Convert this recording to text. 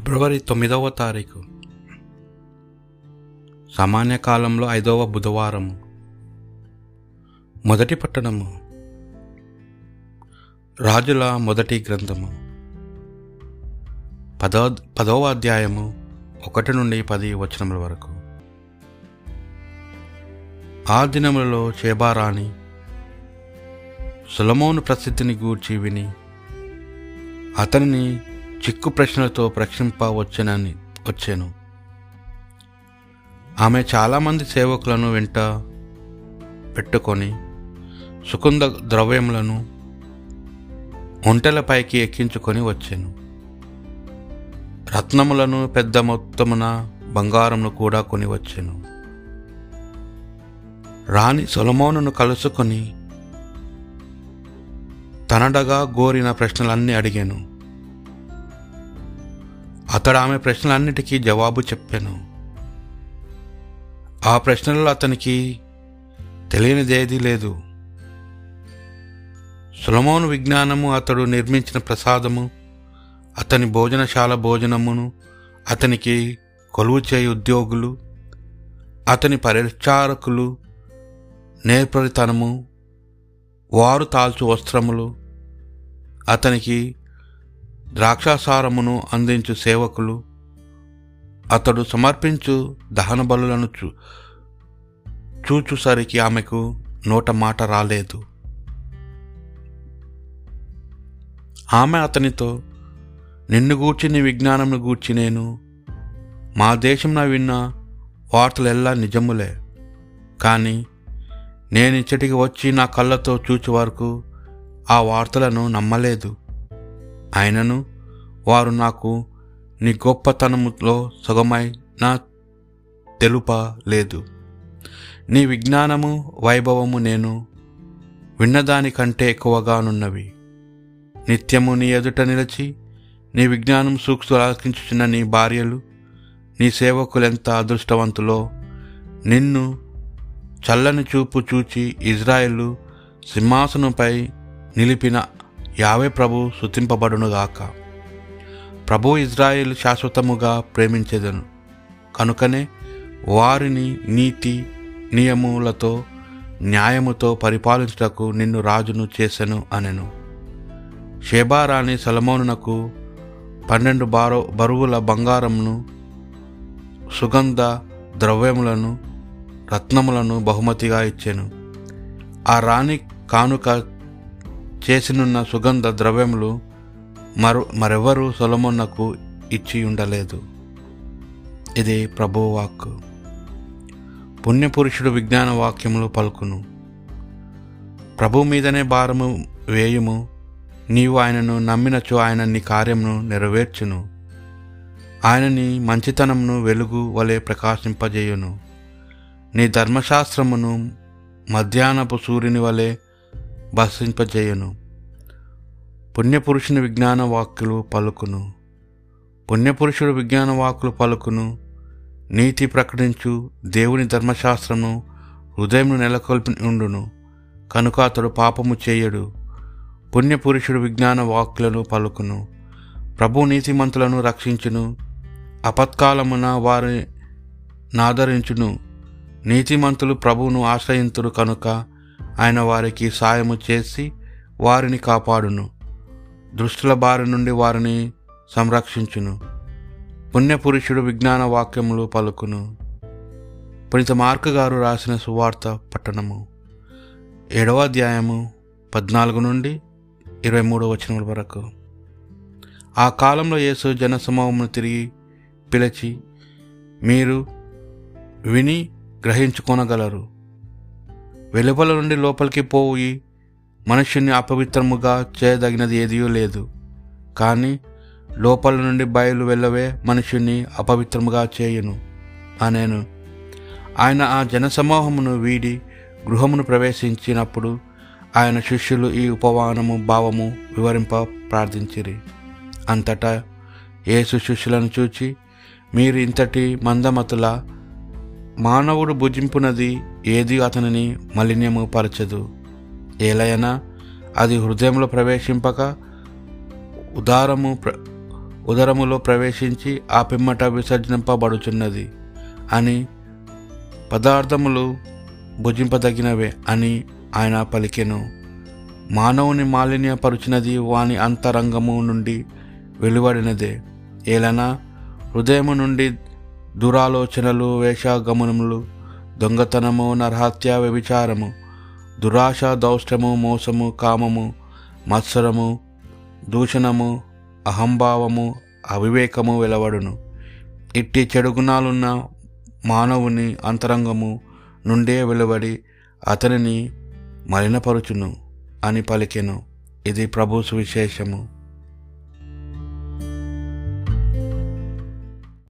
ఫిబ్రవరి తొమ్మిదవ తారీఖు. సామాన్య కాలంలో ఐదవ బుధవారము. మొదటి పట్టణము. రాజుల మొదటి గ్రంథము. పదవ పదవ అధ్యాయము ఒకటి నుండి పది వచనముల వరకు. ఆ దినములలో చేబారాణి సులమోను ప్రసిద్ధిని గూర్చి విని అతనిని చిక్కు ప్రశ్నలతో ప్రశ్నింపవచ్చునని వచ్చాను. ఆమె చాలామంది సేవకులను వెంట పెట్టుకొని సుకుంద ద్రవ్యములను ఒంటెలపైకి ఎక్కించుకొని వచ్చాను. రత్నములను పెద్ద మొత్తమున బంగారమును కూడా కొని వచ్చాను. రాణి సొలమోనును కలుసుకొని తనడగా గోరిన ప్రశ్నలన్నీ అడిగాను. అతడు ఆమె ప్రశ్నలన్నిటికీ జవాబు చెప్పాను. ఆ ప్రశ్నలలో అతనికి తెలియనిదేది లేదు. సులమోను విజ్ఞానము అతడు నిర్మించిన ప్రసాదము అతని భోజనశాల భోజనమును అతనికి కొలువు చేయి ఉద్యోగులు అతని పరిచారకులు నేర్పరితనము వారు తాల్చు వస్త్రములు అతనికి ద్రాక్షాసారమును అందించు సేవకులు. అతడు సమర్పించు దహన బలులను చూ చూచుసరికి ఆమెకు నోట మాట రాలేదు. ఆమె అతనితో నిన్ను గూర్చి నీ విజ్ఞానంను గూర్చి నేను మా దేశంలో విన్న వార్తలెల్లా నిజములే. కానీ నేను ఇచ్చటికి వచ్చి నా కళ్ళతో చూచే వరకు ఆ వార్తలను నమ్మలేదు. ఆయనను వారు నాకు నీ గొప్పతనములో సగమైన తెలుపలేదు. నీ విజ్ఞానము వైభవము నేను విన్నదానికంటే ఎక్కువగానున్నవి నిత్యము నీ ఎదుట నిలిచి నీ విజ్ఞానం సూక్ష్మలాకించుచున్న నీ భార్యలు నీ సేవకులెంత అదృష్టవంతులో! నిన్ను చల్లని చూపు చూచి ఇజ్రాయేలు సింహాసనంపై నిలిపిన యావే ప్రభు శుతింపబడునుగాక ప్రభు ఇజ్రాయిల్ శాశ్వతముగా ప్రేమించేదను. కనుకనే వారిని నీతి నియములతో న్యాయముతో పరిపాలించుటకు నిన్ను రాజును చేసెను అనెను. షేబారాణి సలమోనునకు పన్నెండు బారో బరువుల బంగారమును సుగంధ ద్రవ్యములను రత్నములను బహుమతిగా ఇచ్చాను. ఆ రాణి కానుక చేసినున్న సుగంధ ద్రవ్యములు మరు మరెవరు సొలమొన్నకు ఇచ్చి ఉండలేదు. ఇది ప్రభువాక్ పుణ్యపురుషుడు విజ్ఞాన వాక్యములు పలుకును. ప్రభు మీదనే భారము వేయుము నీవు ఆయనను నమ్మినచో ఆయన నీ కార్యమును నెరవేర్చును. ఆయనని మంచితనమును వెలుగు వలె ప్రకాశింపజేయును. నీ ధర్మశాస్త్రమును మధ్యాహ్నపు సూర్యుని వలె బసింపజేయును పుణ్యపురుషుని విజ్ఞాన వాక్కులు పలుకును. పుణ్యపురుషుడు విజ్ఞాన వాక్కులు పలుకును. నీతి ప్రకటించు దేవుని ధర్మశాస్త్రము హృదయం నెలకొల్పి ఉండును. కనుక అతడు పాపము చేయడు. పుణ్యపురుషుడు విజ్ఞాన వాక్కులను పలుకును. ప్రభు నీతిమంతులను రక్షించును. అపత్కాలమున వారి నాదరించును. నీతిమంతులు ప్రభువును ఆశ్రయించుడు కనుక ఆయన వారికి సాయము చేసి వారిని కాపాడును. దృష్టుల బారి నుండి వారిని సంరక్షించును. పుణ్యపురుషుడు విజ్ఞాన వాక్యములు పలుకును. పుణిత మార్కు గారు రాసిన సువార్త పట్టణము. ఏడవ అధ్యాయము పద్నాలుగు నుండి ఇరవై మూడో వచనముల వరకు. ఆ కాలంలో యేసు జనసమూహమును తిరిగి పిలిచి మీరు విని గ్రహించుకొనగలరు. వెలుపల నుండి లోపలికి పోయి మనుష్యుని అపవిత్రముగా చేయదగినది ఏదీ లేదు. కానీ లోపల నుండి బయలు వెళ్ళవే మనుషుని అపవిత్రముగా చేయును. అనేను. ఆయన ఆ జనసమూహమును వీడి గృహమును ప్రవేశించినప్పుడు ఆయన శిష్యులు ఈ ఉపవానము భావము వివరింప ప్రార్థించిరి. అంతటా యేసు శిష్యులను చూచి మీరు ఇంతటి మందమతుల మానవుడు భుజింపునది ఏది అతనిని మలిన్యము పరచదు ఏలైనా అది హృదయంలో ప్రవేశింపక ఉదారము ప్ర ఉదరములో ప్రవేశించి ఆ పిమ్మట విసర్జింపబడుచున్నది అని పదార్థములు భుజింపదగినవే అని ఆయన పలికెను. మానవుని మాలిన్యపరుచినది వాని అంతరంగము నుండి వెలువడినదే. ఏలనా హృదయము నుండి దురాలోచనలు వేషాగమనములు దొంగతనము నరహత్య వ్యభిచారము దురాశ దౌష్టము మోసము కామము మత్సరము దూషణము అహంభావము అవివేకము వెలవడును. ఇట్టి చెడు గుణాలున్న మానవుని అంతరంగము నుండే వెలువడి అతనిని మలినపరుచును అని పలికెను. ఇది ప్రభు సువిశేషము.